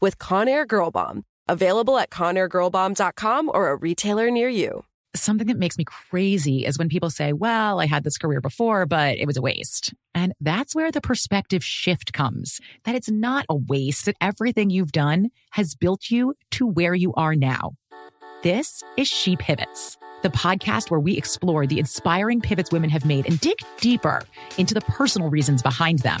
with Conair Girl Bomb. Available at ConairGirlBomb.com or a retailer near you. Something that makes me crazy is when people say, well, I had this career before, but it was a waste. And that's where the perspective shift comes that it's not a waste, that everything you've done has built you to where you are now. This is She Pivots, the podcast where we explore the inspiring pivots women have made and dig deeper into the personal reasons behind them.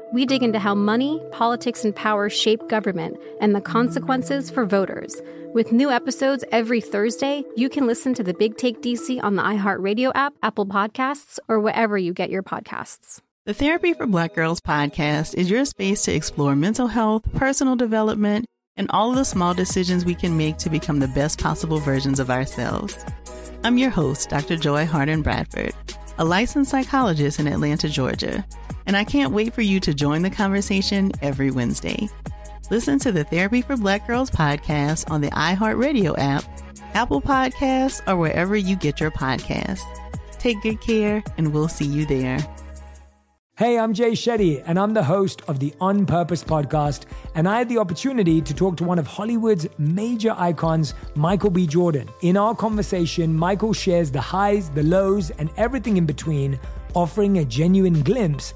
We dig into how money, politics, and power shape government and the consequences for voters. With new episodes every Thursday, you can listen to the Big Take DC on the iHeartRadio app, Apple Podcasts, or wherever you get your podcasts. The Therapy for Black Girls podcast is your space to explore mental health, personal development, and all of the small decisions we can make to become the best possible versions of ourselves. I'm your host, Dr. Joy Harden Bradford, a licensed psychologist in Atlanta, Georgia, and I can't wait for you to join the conversation every Wednesday. Listen to the Therapy for Black Girls podcast on the iHeartRadio app, Apple Podcasts, or wherever you get your podcasts. Take good care, and we'll see you there. Hey, I'm Jay Shetty, and I'm the host of the On Purpose podcast. And I had the opportunity to talk to one of Hollywood's major icons, Michael B. Jordan. In our conversation, Michael shares the highs, the lows, and everything in between, offering a genuine glimpse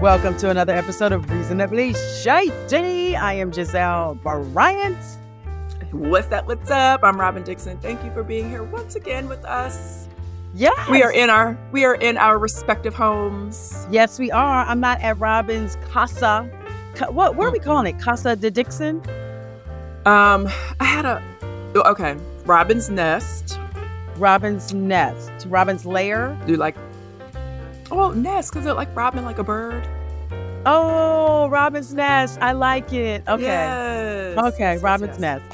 Welcome to another episode of Reasonably Shady. Jenny, I am Gizelle Bryant. What's that? What's up? I'm Robyn Dixon. Thank you for being here once again with us. Yes. We are in our we are in our respective homes. Yes, we are. I'm not at Robyn's casa. What what are we calling it? Casa de Dixon? Um, I had a oh, okay. Robyn's nest. Robyn's nest. Robyn's lair. Do you like oh nest? Cause it like Robin like a bird. Oh, Robyn's nest. I like it. Okay. Yes. Okay, Yes, Robyn's yes. nest.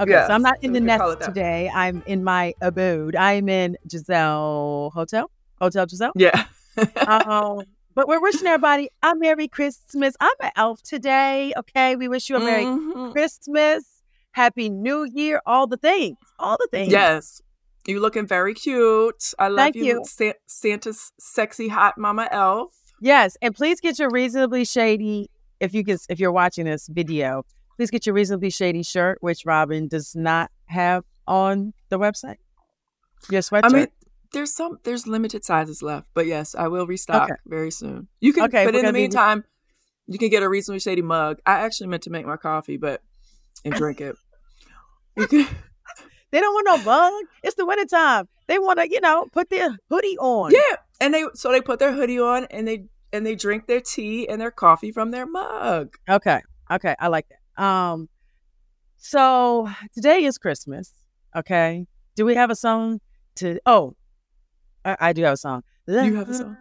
Okay, so I'm not in the nest today. I'm in my abode. I'm in Gizelle Hotel. Hotel Gizelle. Yeah. um, but we're wishing everybody a Merry Christmas. I'm an elf today. Okay, we wish you a Merry Mhm. Christmas, Happy New Year, all the things, all the things. Yes. You looking very cute. I love Thank you, you. Sa- Santa's sexy hot mama elf. Yes, and please get your reasonably shady. If you can, if you're watching this video, please get your reasonably shady shirt, which Robyn does not have on the website. Your sweatshirt. I mean, there's some there's limited sizes left, but yes, I will restock Okay. very soon. You can, Okay, but in the gonna be- meantime, you can get a reasonably shady mug. I actually meant to make my coffee, but and drink it. You can, they don't want no bug. It's the wintertime. They want to, you know, put their hoodie on. yeah, and they so they put their hoodie on and they and they drink their tea and their coffee from their mug. Okay. Okay. I like that. Um, so today is Christmas. Okay. Do we have a song to? Oh, I, I do have a song. You have a song?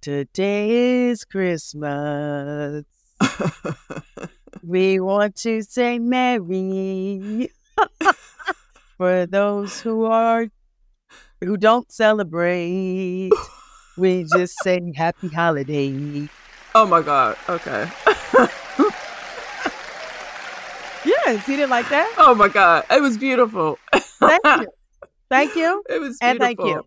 Today is Christmas. We want to say Merry for those who are who don't celebrate. We just say Happy Holiday. oh my god. Okay. Yes, you didn't like that? Oh my god. It was beautiful. Thank you. Thank you. It was beautiful. And thank you.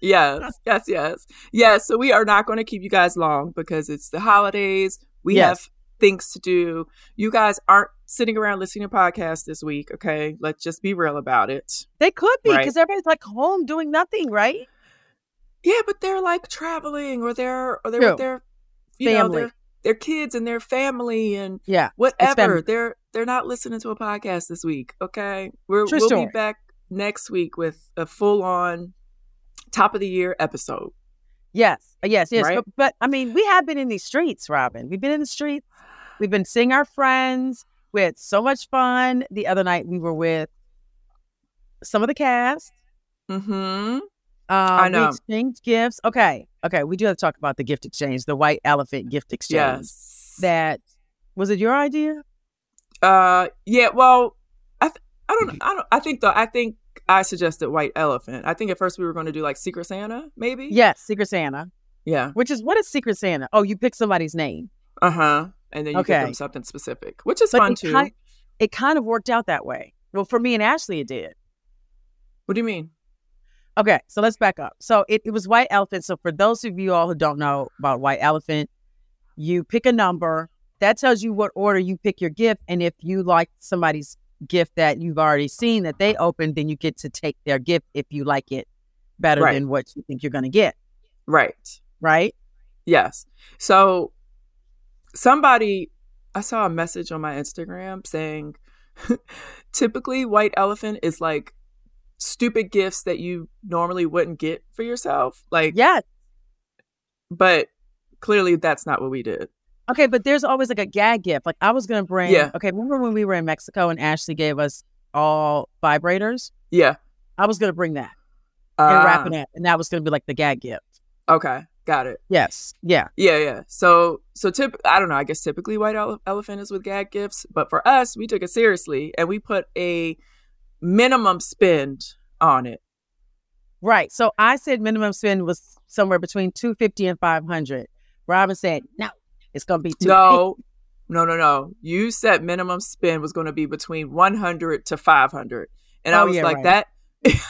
yes, yes, yes, yes. So we are not going to keep you guys long because it's the holidays. We Yes. have things to do. You guys aren't sitting around listening to podcasts this week. Okay, let's just be real about it. They could be Right. because everybody's like home doing nothing, right? Yeah, but they're like traveling or they're or they're True. with their you know Family. their their kids and their family and Yeah. whatever. They're they're not listening to a podcast this week. Okay, we're True we'll story. be back next week with a full on top of the year episode. Yes, uh, yes, yes. Right? But, but I mean, we have been in these streets, Robyn. We've been in the streets. We've been seeing our friends. We had so much fun. The other night, we were with some of the cast. Mm-hmm. Um, I know. We exchanged gifts. Okay, okay. We do have to talk about the gift exchange, the white elephant gift exchange. Yes. That was it. Your idea? Uh. Yeah. Well, I th- I don't I don't I think though I think I suggested white elephant. I think at first we were going to do like Secret Santa, maybe. Yes, Secret Santa. Yeah. Which is what is Secret Santa? Oh, you pick somebody's name. Uh huh. And then you give them something specific, which is But fun it too. Kind, it kind of worked out that way. Well, for me and Ashley, it did. what do you mean? Okay, so let's back up. So it, it was White Elephant. So for those of you all who don't know about White Elephant, you pick a number that tells you what order you pick your gift, and if you like somebody's gift that you've already seen that they opened, then you get to take their gift if you like it better Right. than what you think you're going to get. Right. Right? Yes. So somebody I saw a message on my Instagram saying typically white elephant is like stupid gifts that you normally wouldn't get for yourself. Like Yes. but clearly that's not what we did. Okay, but there's always like a gag gift. Like I was to bring. Yeah. Okay, remember when we were in Mexico and Ashley gave us all vibrators? Yeah. I was to bring that and wrap Ah, it up, and that was to be like the gag gift. Okay. Got it. Yes. Yeah. Yeah, yeah. So, so tip. I don't know. I guess typically white ele- elephant is with gag gifts, but for us, we took it seriously and we put a minimum spend on it. Right. So I said minimum spend was somewhere between two fifty and five hundred. Robyn said no, it's going to be two. No, no, no, no. You said minimum spend was going to be between one hundred to five hundred, and I Oh, was yeah, like right. that.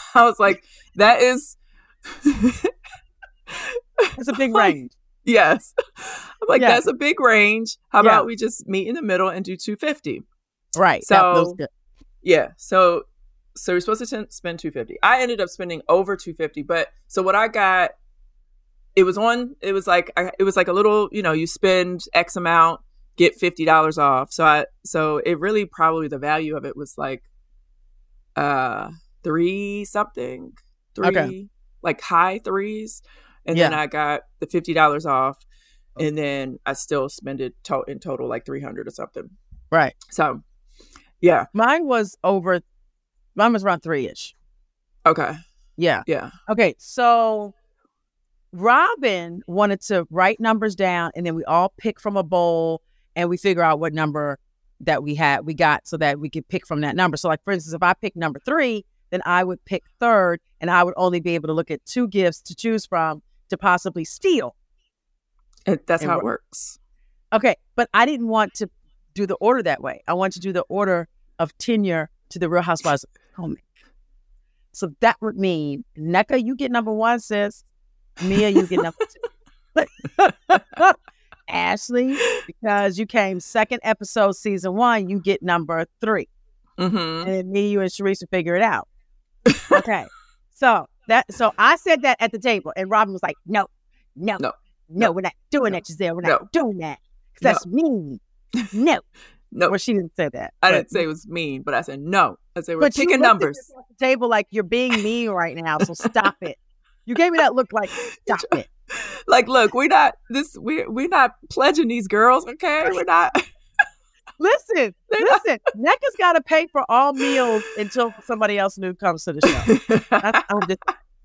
I was like, that is. It's a big range. Yes, I'm like Yeah. that's a big range. How Yeah. about we just meet in the middle and do two fifty? Right. that was So- good. Yeah. So so you're supposed to ten- spend 250. I ended up spending over 250, but so what I got it was on it was like I, it was like a little, you know, you spend x amount, get $50 off. So I so it really probably the value of it was like uh 3 something. 3 Okay. like high 3s. And then I got the $50 off and then I still spent it to- in total like 300 or something. Right. So yeah. Mine was over. Mine was around three ish. Okay. Yeah. Yeah. Okay. So Robyn wanted to write numbers down, and then we all pick from a bowl, and we figure out what number that we had we got, so that we could pick from that number. So, like for instance, if I pick number three, then I would pick third, and I would only be able to look at two gifts to choose from to possibly steal. It, that's And how it works. Okay, but I didn't want to do the order that way. I want to do the order of tenure to the Real Housewives of. So that would mean Nneka, you get number one, sis. Mia, you get number two. Ashley, because you came second episode, season one, you get number three. Mm-hmm. And then me, you, and Charrisse will figure it out. Okay. so that so I said that at the table, and Robyn was like, no, no, No. no, we're not doing No. that, Gizelle. We're No. not doing that. 'Cause that's mean. No. No, Well, she didn't say that. I but- didn't say it was mean, but I said no. I said we're but picking numbers. yourself at the table like you're being mean right now, so stop it. You gave me that look like stop it. Like, look, we're not this. We're we're not pledging these girls. Okay, we're not. Listen, They're not- listen. Nneka's got to pay for all meals until somebody else new comes to the show. That's, I'm just,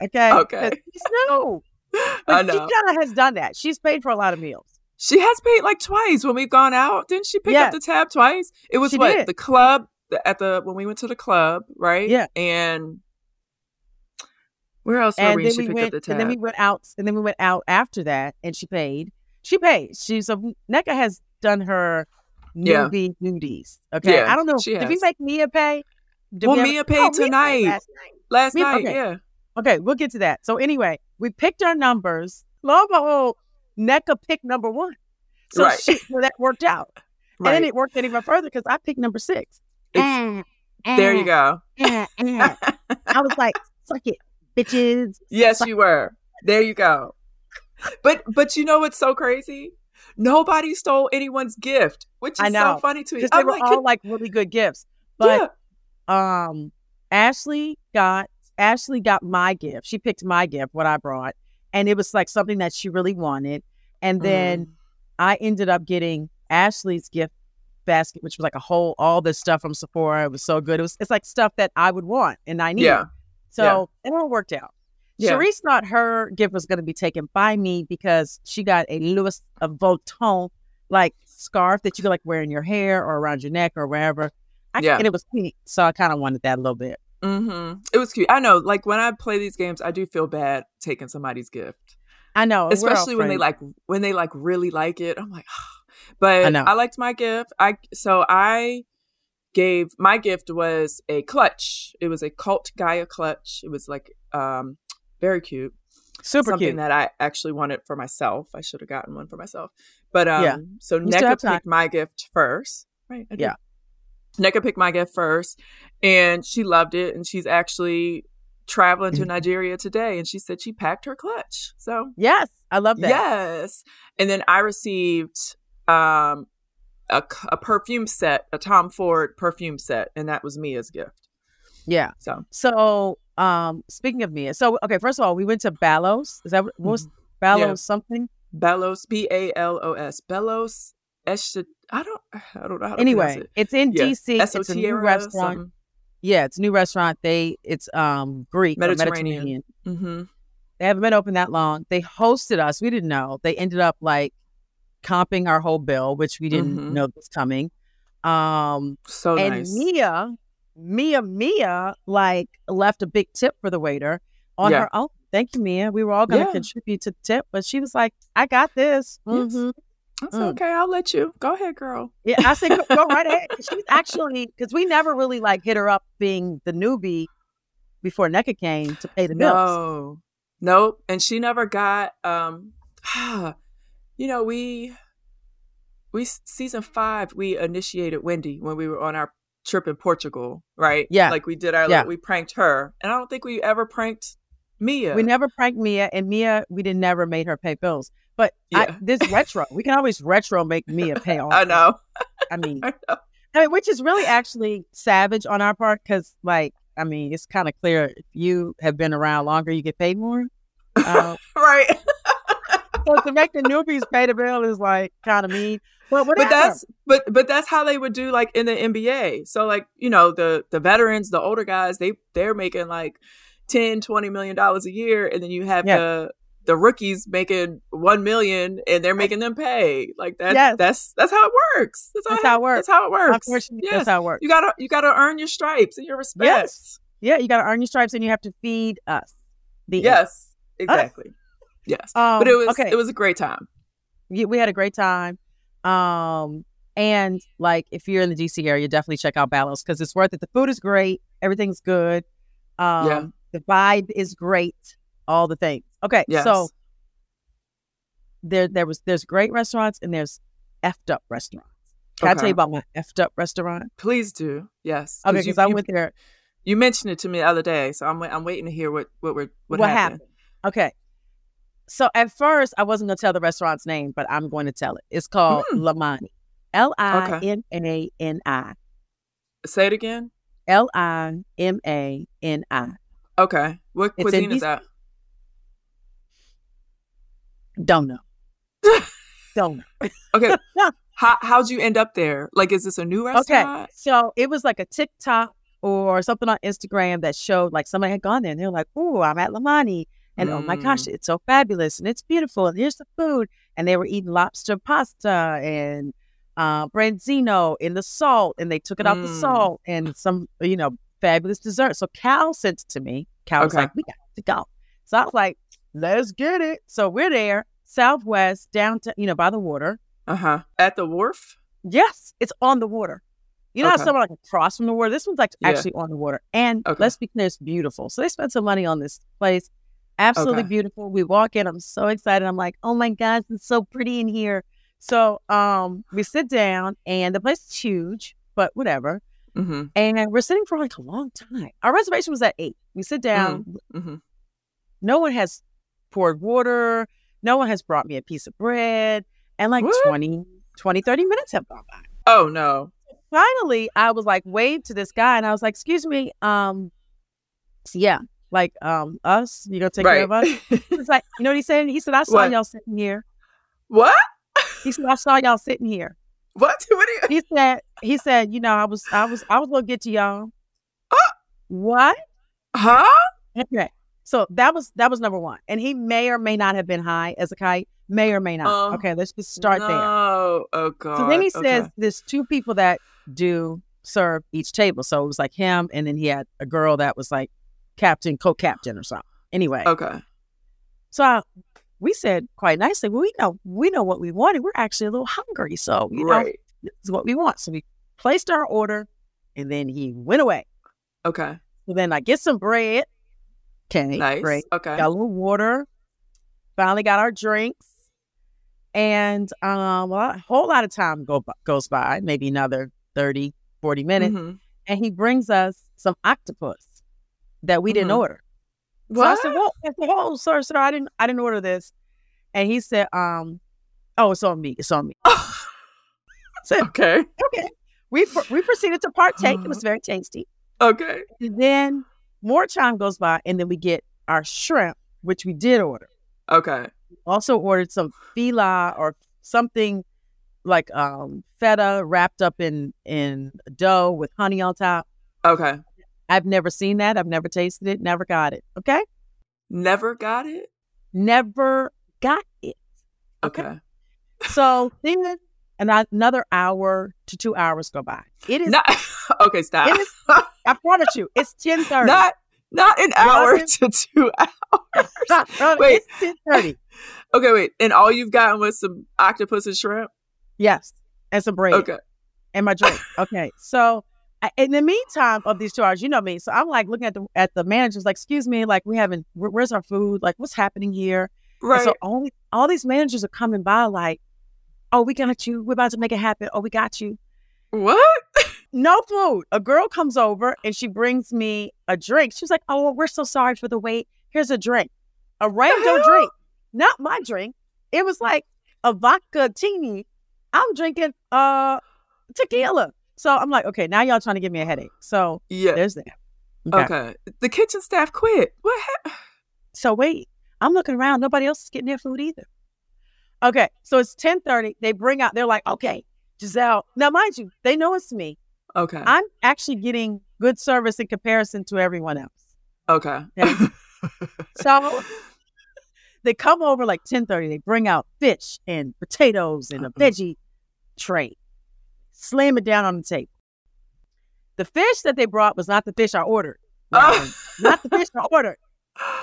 okay. Okay. She's new. I But she kind of has done that. She's paid for a lot of meals. She has paid like twice when we've gone out. Didn't she pick Yeah. up the tab twice? It was She what did. the club at the when we went to the club, right? Yeah. And where else were and we? then She we picked went, up the tab. and then we went out, and then we went out after that, and she paid. She paid. She's a Nneka has done her Yeah. newbie duties. Okay, Yeah, I don't know. she Did we has. make Mia pay? Did Well, we have- oh, Mia paid Oh, Mia tonight. last night. Last Mia- night, okay. yeah. Okay, we'll get to that. So anyway, we picked our numbers. Lo and behold, Nneka picked number one. So Right. she, well, that worked out. And then it worked out even further because I picked number six. It's- eh, there you eh, go. Eh, I was like, suck it, bitches. Yes, you were. There you go. But but you know what's so crazy? Nobody stole anyone's gift, which is so funny to me. They I'm were like, all like really good gifts. But yeah. um Ashley got Ashley got my gift. She picked my gift, what I brought. And it was like something that she really wanted. And then Mm. I ended up getting Ashley's gift basket, which was like a whole all this stuff from Sephora. It was so good. It was it's like stuff that I would want and I need. Yeah. So it all worked out. Yeah. Charrisse thought her gift was going to be taken by me because she got a Louis a Vuitton like scarf that you could like wear in your hair or around your neck or wherever. I, Yeah. And it was pink, so I kind of wanted that a little bit. hmm It was cute. I know. Like when I play these games, I do feel bad taking somebody's gift, I know, especially when they like when they like really like it. I'm like, but I I, liked my gift. I so I gave my gift was a clutch. It was a Cult Gaia clutch. It was like um very cute. super something cute. that I actually wanted for myself. I should have gotten one for myself. But um Yeah. so You Nneka time. picked my gift first. Right. I did. Yeah. Nneka picked my gift first and she loved it and she's actually traveling to Nigeria today and she said she packed her clutch. So yes, I love that. yes. And then I received um a, a perfume set, a Tom Ford perfume set, and that was Mia's gift. yeah. So So, um, speaking of Mia, so okay, first of all, we went to Balos. Is that what, was Balos Mm-hmm. Yeah. something? Bellos, B A L O S, Bellos. Esh- I don't, I don't know how to Anyway, it. it's in Yeah. DC. It's a new restaurant. something. Yeah, it's a new restaurant. They it's um Greek Mediterranean. Mediterranean. Mm-hmm. They haven't been open that long. They hosted us. We didn't know. They ended up like comping our whole bill, which we didn't Mhm. know was coming. Um So and nice. Mia, Mia, Mia, like left a big tip for the waiter on Yeah. her own. Thank you, Mia. We were all going to Yeah. contribute to the tip, but she was like, "I got this." Yes. Mhm. That's Mm. okay. I'll let you. Go ahead, girl. Yeah, I said, go, go right ahead. She's actually because we never really like hit her up being the newbie before Nneka came to pay the bills. No, nope. And she never got. um You know, we we season five we initiated Wendy when we were on our trip in Portugal, right? Yeah. like we did our. Yeah. we pranked her, and I don't think we ever pranked Mia. We never pranked Mia, and Mia, we didn't never made her pay bills. But I, this retro, we can always retro make Mia pay off. I know. I mean, I know. I mean, which is really actually savage on our part because, like, I mean, it's kind of clear if you have been around longer, you get paid more. Uh, right. So to make the newbies pay the bill is like kind of mean. But whatever. but that's but but that's how they would do like in the NBA. So like, you know, the the veterans, the older guys, they they're making like 10, 20 million dollars a year and then you have Yeah. the the rookies making 1 million and they're making them pay. Like that Yes. that's that's how it works. That's, That's how it works. That's how it works. Yes. that's how it works. You got to you got to earn your stripes and your respect. Yes. Yeah, you got to earn your stripes, and you have to feed us. The Yes. Exactly. Yes. Um, but it was okay. it was a great time. we, we had a great time. Um, and like if you're in the DC area, definitely check out Balos because it's worth it. The food is great, everything's good. Um, Yeah. the vibe is great, all the things. Okay, Yes. so there there was there's great restaurants and there's effed up restaurants. Can I tell you about my effed up restaurant? Please do. Yes. Okay, because I you- went there. You mentioned it to me the other day, so I'm I'm waiting to hear what what we're, what, What, happened. happened? Okay. So at first I wasn't gonna tell the restaurant's name, but I'm going to tell it. It's called Hmm. Limani. L I M A N I. Say it again. L I M A N I. Okay. What It's cuisine is that? Don't know. Don't know. Okay. How how'd you end up there? Like, is this a new restaurant? Okay. So it was like a TikTok or something on Instagram that showed like somebody had gone there and they were like, Oh, I'm at Limani. And oh my gosh, Mm. it's so fabulous and it's beautiful. And here's the food. And they were eating lobster pasta and uh branzino in the salt. And they took it out the Mm. salt and some, you know, fabulous dessert. So Cal sent it to me. Cal was like, We got to go. So I was like, Let's get it. So we're there, southwest, downtown, you know, by the water. Uh huh. At the wharf. Yes, it's on the water. You know Okay. how someone like across from the water? This one's like Yeah. actually on the water. And Okay. let's be clear, it's beautiful. So they spent some money on this place. Absolutely Okay. beautiful. We walk in. I'm so excited. I'm like, oh my gosh, it's so pretty in here. So um, we sit down, and the place is huge, but whatever. Mm-hmm. And we're sitting for like a long time. Our reservation was at eight. We sit down. Mm-hmm. No one has poured water. No one has brought me a piece of bread. And like What? 20, 20, 30 minutes have gone by. Oh no. Finally, I was like, wave to this guy, and I was like, excuse me, um, yeah, like um, us, you gonna take care of us? Was like, you know what he said? He said, I saw What? y'all sitting here. What? He said, I saw y'all sitting here. What? What you? He said, he said, you know, I was, I was, I was gonna get to y'all. what? Huh? Okay. So that was that was number one, and he may or may not have been high as a kite, may or may not. Oh, okay, let's just start there. No. Oh god. So then he says Okay. there's two people that do serve each table. So it was like him, and then he had a girl that was like captain, co-captain, or something. Anyway, Okay. so I, we said quite nicely, well, we know we know what we wanted. We're actually a little hungry, so you know Right. this is what we want. So we placed our order, and then he went away. Okay. So then I get some bread. Okay, Nice. great. Okay. Got a little water. Finally got our drinks. And um, well, a whole lot of time go, goes by, maybe another 30, 40 minutes. Mhm. And he brings us some octopus that we didn't Mhm. order. So I said, well, I said, oh, sir, sir, I didn't, I didn't order this. And he said, um, oh, it's on me. It's on me. So, okay. okay. We, we proceeded to partake. It was very tasty. Okay. And then more time goes by, and then we get our shrimp, which we did order. Okay. Also ordered some fila or something like um, feta wrapped up in in dough with honey on top. Okay. I've never seen that. I've never tasted it. Never got it. Okay, Never got it. never got it. Okay. So then and another hour to two hours go by. It is. Not. okay. Stop. Is- I promise you, it's ten thirty. not. Not an hour to two hours. Wait, Wait. it's ten thirty. Okay. Wait. And all you've gotten was some octopus and shrimp. Yes, and some bread. Okay. and my drink. Okay, so in the meantime of these two hours, you know me, so I'm like looking at the at the managers, like, excuse me, like we haven't, where, where's our food? Like, what's happening here? And Right. so all these, all these managers are coming by, like, oh, we got you. We're about to make it happen. Oh, we got you. what? No food. A girl comes over and she brings me a drink. She was like, oh, we're so sorry for the wait. Here's a drink, a random drink, not my drink. It was like a vodka teeny. I'm drinking uh tequila. So I'm like, okay, now y'all trying to give me a headache. So Yeah. there's that. Okay. The kitchen staff quit. What? So wait, I'm looking around. Nobody else is getting their food either. Okay, so it's 10:30. They bring out. They're like, okay, Gizelle. Now, mind you, they know it's me. Okay. I'm actually getting good service in comparison to everyone else. okay. Yeah. So they come over like 10:30. They bring out fish and potatoes and a Uh-uh. veggie tray. Slam it down on the table. The fish that they brought was not the fish I ordered. Oh. not the fish I ordered.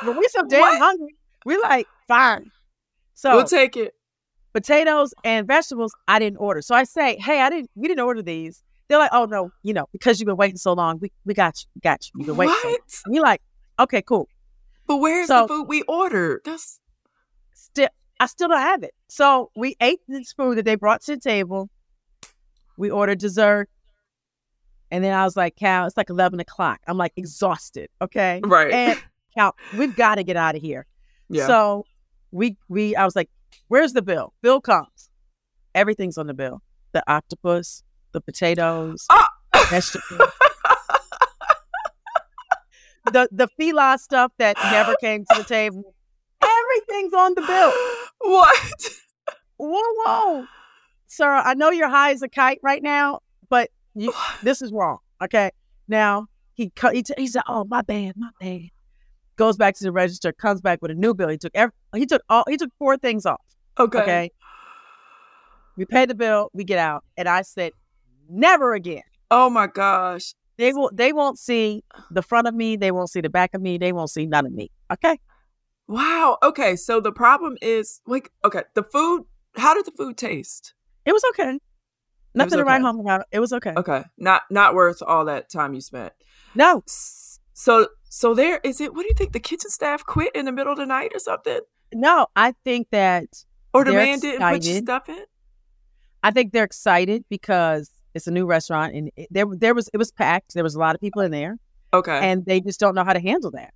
But we so damn What? hungry. We like fine. So We'll take it. potatoes and vegetables I didn't order. So I say, hey, I didn't. We didn't order these. They're like, oh no, you know, because you've been waiting so long, we we got you, we got you. You've been waiting. So. What? And you're like, okay, cool. But where's So- the food we ordered? That's Still, I still don't have it. So we ate this food that they brought to the table. We ordered dessert. And then I was like, Cal, it's like 11 o'clock. I'm like exhausted. Okay. right. And Cal, we've got to get out of here. yeah. So we we I was like, "Where's the bill?" Bill comes. Everything's on the bill. The octopus, the potatoes, Ah! vegetables, the the fila stuff that never came to the table. Everything's on the bill. what? Whoa, whoa, sir! I know you're high as a kite right now, but you, this is wrong. Okay, now he. He, he said, "Oh, my bad, my bad." Goes back to the register, comes back with a new bill. He took every, he took all he took four things off. Okay. Okay. We pay the bill, we get out. And I said, never again. Oh my gosh. They will they won't see the front of me, they won't see the back of me, they won't see none of me. Okay. Wow. Okay. So the problem is like, okay, the food. How did the food taste? It was okay. Nothing to write home about. It was okay. Okay. Not not worth all that time you spent. No. So so there is it. What do you think? The kitchen staff quit in the middle of the night or something, No, I think that or the man didn't put your stuff in? I think they're excited because it's a new restaurant and it, there there was it was packed. There was a lot of people in there, Okay. and they just don't know how to handle that.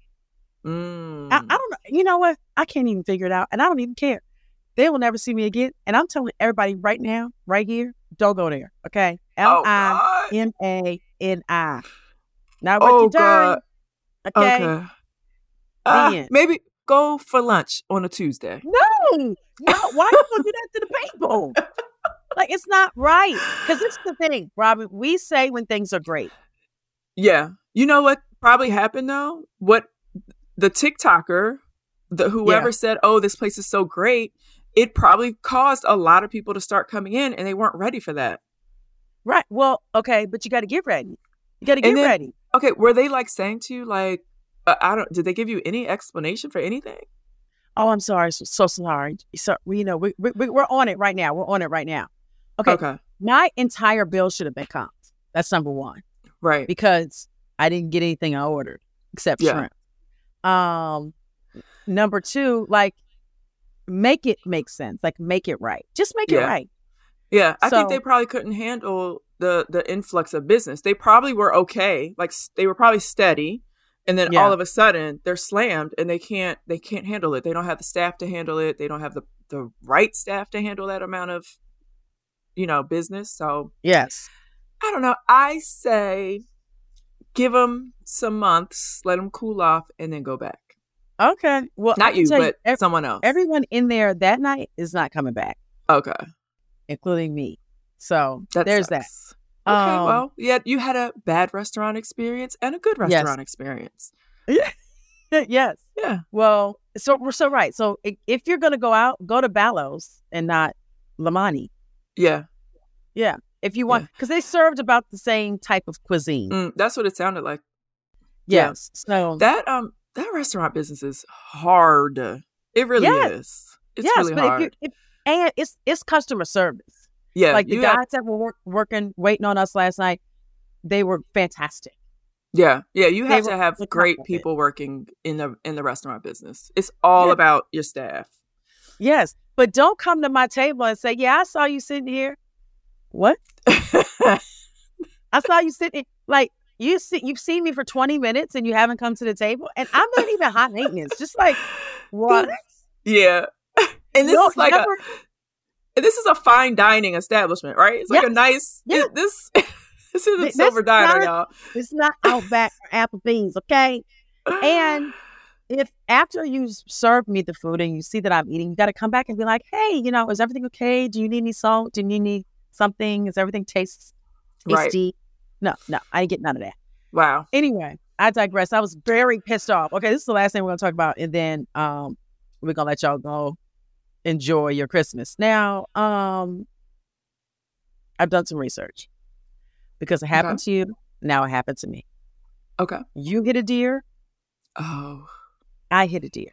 Mm. I, I don't know. You know what? I can't even figure it out, and I don't even care. They will never see me again. And I'm telling everybody right now, right here, don't go there. Okay? L oh I. M A N I. Not Oh, what you oh, done. Okay. Okay. Ah, then. maybe go for lunch on a Tuesday. No, no. Why are you gonna do that to the people? like it's not right. Because it's the thing, Robyn. We say when things are great. Yeah. You know what probably happened though? What the TikToker, the whoever Yeah. said, "Oh, this place is so great," it probably caused a lot of people to start coming in, and they weren't ready for that. Right. Well, okay, but you got to get ready. You got to get then- ready. Okay, were they like saying to you, like, uh, I don't? Did they give you any explanation for anything? Oh, I'm sorry. So, so sorry. So, we, you know, we, we, we- we're on it right now. We're on it right now. Okay. Okay, My entire bill should have been comped. That's number one right. because I didn't get anything I ordered except Yeah. shrimp. Um, number two, like, make it make sense. Like, make it right. Just make it right. Yeah, I think they probably couldn't handle the the influx of business. They probably were okay, like they were probably steady, and then Yeah. all of a sudden they're slammed and they can't they can't handle it. They don't have the staff to handle it. They don't have the the right staff to handle that amount of you know business. So Yes. I don't know. I say give them some months, let them cool off, and then go back. Okay. Well, Not you, but ev- someone else. everyone in there that night is not coming back, okay, including me. So that there's that. Okay, Um, well, yeah, you had a bad restaurant experience and a good Yes. restaurant experience. yes. Yeah. Well, so we're so right. So if you're gonna go out, go to Balos and not Limani. Yeah. Yeah. If you want, because they served about the same type of cuisine. Mm, that's what it sounded like. yeah. Yes. So That um that restaurant business is hard. It really Yes. is. It's yes, really but hard. if you if, and it's it's customer service. yeah, like the guys have- that were work, working waiting on us last night, they were fantastic. yeah, yeah, you have to have great of it. people working in the in the restaurant business. It's all Yeah. about your staff. Yes, but don't come to my table and say, "Yeah, I saw you sitting here." What? I saw you sitting like you see you've seen me for 20 minutes and you haven't come to the table and I'm not even hot maintenance. Just like what? yeah. And this is like never- a this is a fine dining establishment, right? It's like a Yes. nice Yeah. this this is a This silver diner, y'all. it's not Outback or Applebee's, okay? And if after you serve me the food and you see that I'm eating, you got to come back and be like, "Hey, you know, is everything okay? Do you need any salt? Do you need something? Is everything tastes Right. Tasty?" No, no, I didn't get none of that. wow. Anyway, I digress. I was very pissed off. Okay, this is the last thing we're gonna talk about, and then um we're gonna let y'all go enjoy your Christmas. Now, um I've done some research because it happened to you, now it happened to me. Okay. You hit a deer, Oh. I hit a deer.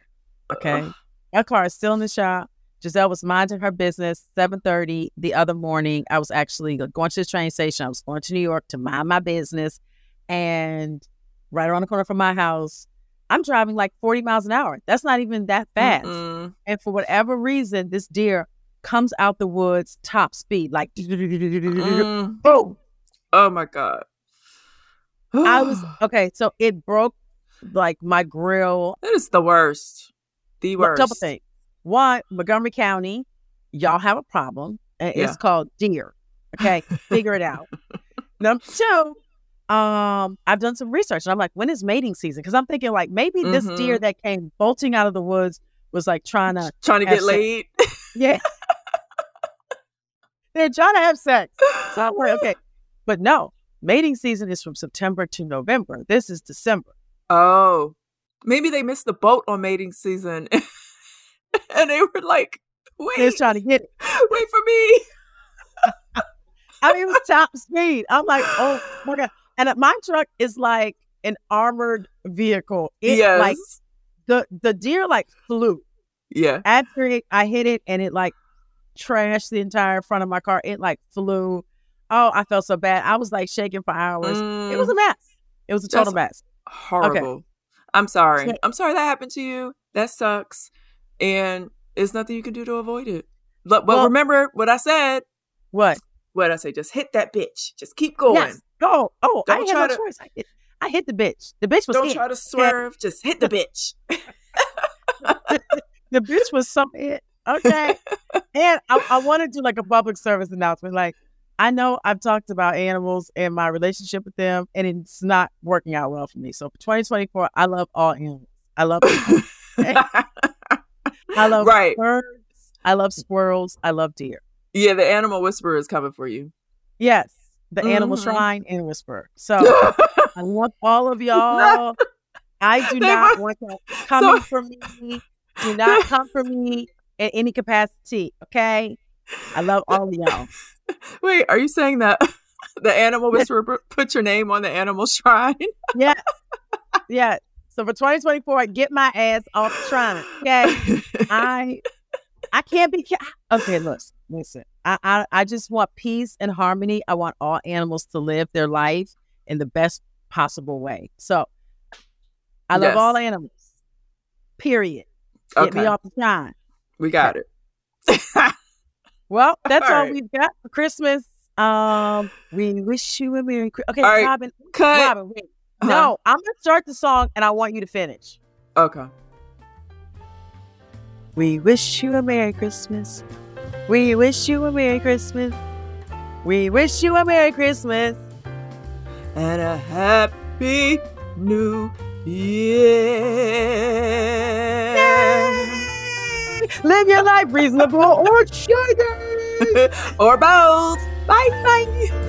Okay. My car is still in the shop. Gizelle was minding her business. Seven thirty the other morning, I was actually going to the train station. I was going to New York to mind my business, and right around the corner from my house, I'm driving like forty miles an hour. That's not even that fast. Mm-mm. And for whatever reason, this deer comes out the woods top speed, like Mm. boom. Oh my god. I was okay. So it broke like my grill That is the worst. The worst. couple things. One, Montgomery County, y'all have a problem. And Yeah. it's called deer. Okay, figure it out. Number two, um, I've done some research, and I'm like, when is mating season? Because I'm thinking like maybe this Mm-hmm. deer that came bolting out of the woods was like trying to, Trying to get sex. laid. yeah, they're trying to have sex. So I'm like, okay, but no, mating season is from September to November. This is December. Oh, maybe they missed the boat on mating season, and they were like, wait. They're trying to get it. wait for me." I mean, it was top speed. I'm like, oh my god! And uh, my truck is like an armored vehicle. It yes. like the the deer like flew yeah. after it, I hit it, and it like trashed the entire front of my car. It like flew. Oh, I felt so bad. I was like shaking for hours. It was a Mm, mess. It was a total mess. horrible. I'm sorry. I'm sorry that happened to you. That sucks. And it's nothing you can do to avoid it. But, but Well- remember what I said. What? What I say? Just hit that bitch. Just keep going. Yes. Go. Oh, I Don't had try no to- choice. I hit, I hit the bitch. The bitch was Don't try to swerve. Just hit the bitch. the bitch was so hit. Okay. and I, I want to do like a public service announcement. Like, I know I've talked about animals and my relationship with them, and it's not working out well for me. So for 2024, I love all animals. I love people. I love Right. birds. I love squirrels. I love deer. yeah, the animal whisperer is coming for you. Yes, the animal Mhm. shrine and whisperer. So I want all of y'all. I do They not were- want y'all coming So- for me. Do not come for me in any capacity. Okay. I love all of y'all. Wait, are you saying that the animal whisperer put- put your name on the animal shrine? Yes. Yes. So for 2024, I get my ass off the shrine. Okay. I I can't be okay. Look, listen. I, I I just want peace and harmony. I want all animals to live their life in the best possible way. So I love Yes. all animals. Period. Get me off the shrine. we got it. Well, that's All all, right. we've got for Christmas. Um, we wish you a merry Christmas. Okay, right, Robyn. cut. Robyn, wait. Uh-huh. No, I'm gonna start the song and I want you to finish. Okay. We wish you a Merry Christmas. We wish you a Merry Christmas. We wish you a Merry Christmas. And a happy new year. Live your life reasonable or sugar. or both. Bye bye.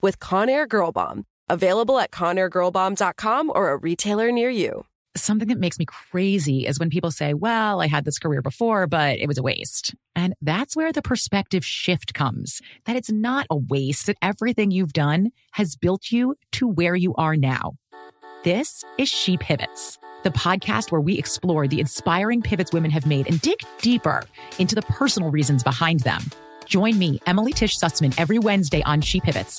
with Conair Girl Bomb. Available at ConairGirlBomb.com or a retailer near you. Something that makes me crazy is when people say, well, I had this career before, but it was a waste. And that's where the perspective shift comes that it's not a waste, that everything you've done has built you to where you are now. This is She Pivots, the podcast where we explore the inspiring pivots women have made and dig deeper into the personal reasons behind them. Join me, Emily Tish Sussman, every Wednesday on She Pivots.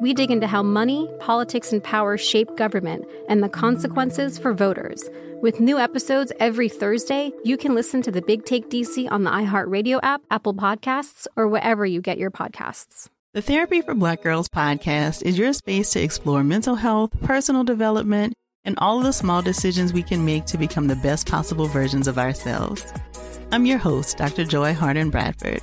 We dig into how money, politics, and power shape government and the consequences for voters. With new episodes every Thursday, you can listen to the Big Take DC on the iHeartRadio app, Apple Podcasts, or wherever you get your podcasts. The Therapy for Black Girls podcast is your space to explore mental health, personal development, and all the small decisions we can make to become the best possible versions of ourselves. I'm your host, Dr. Joy Harden Bradford,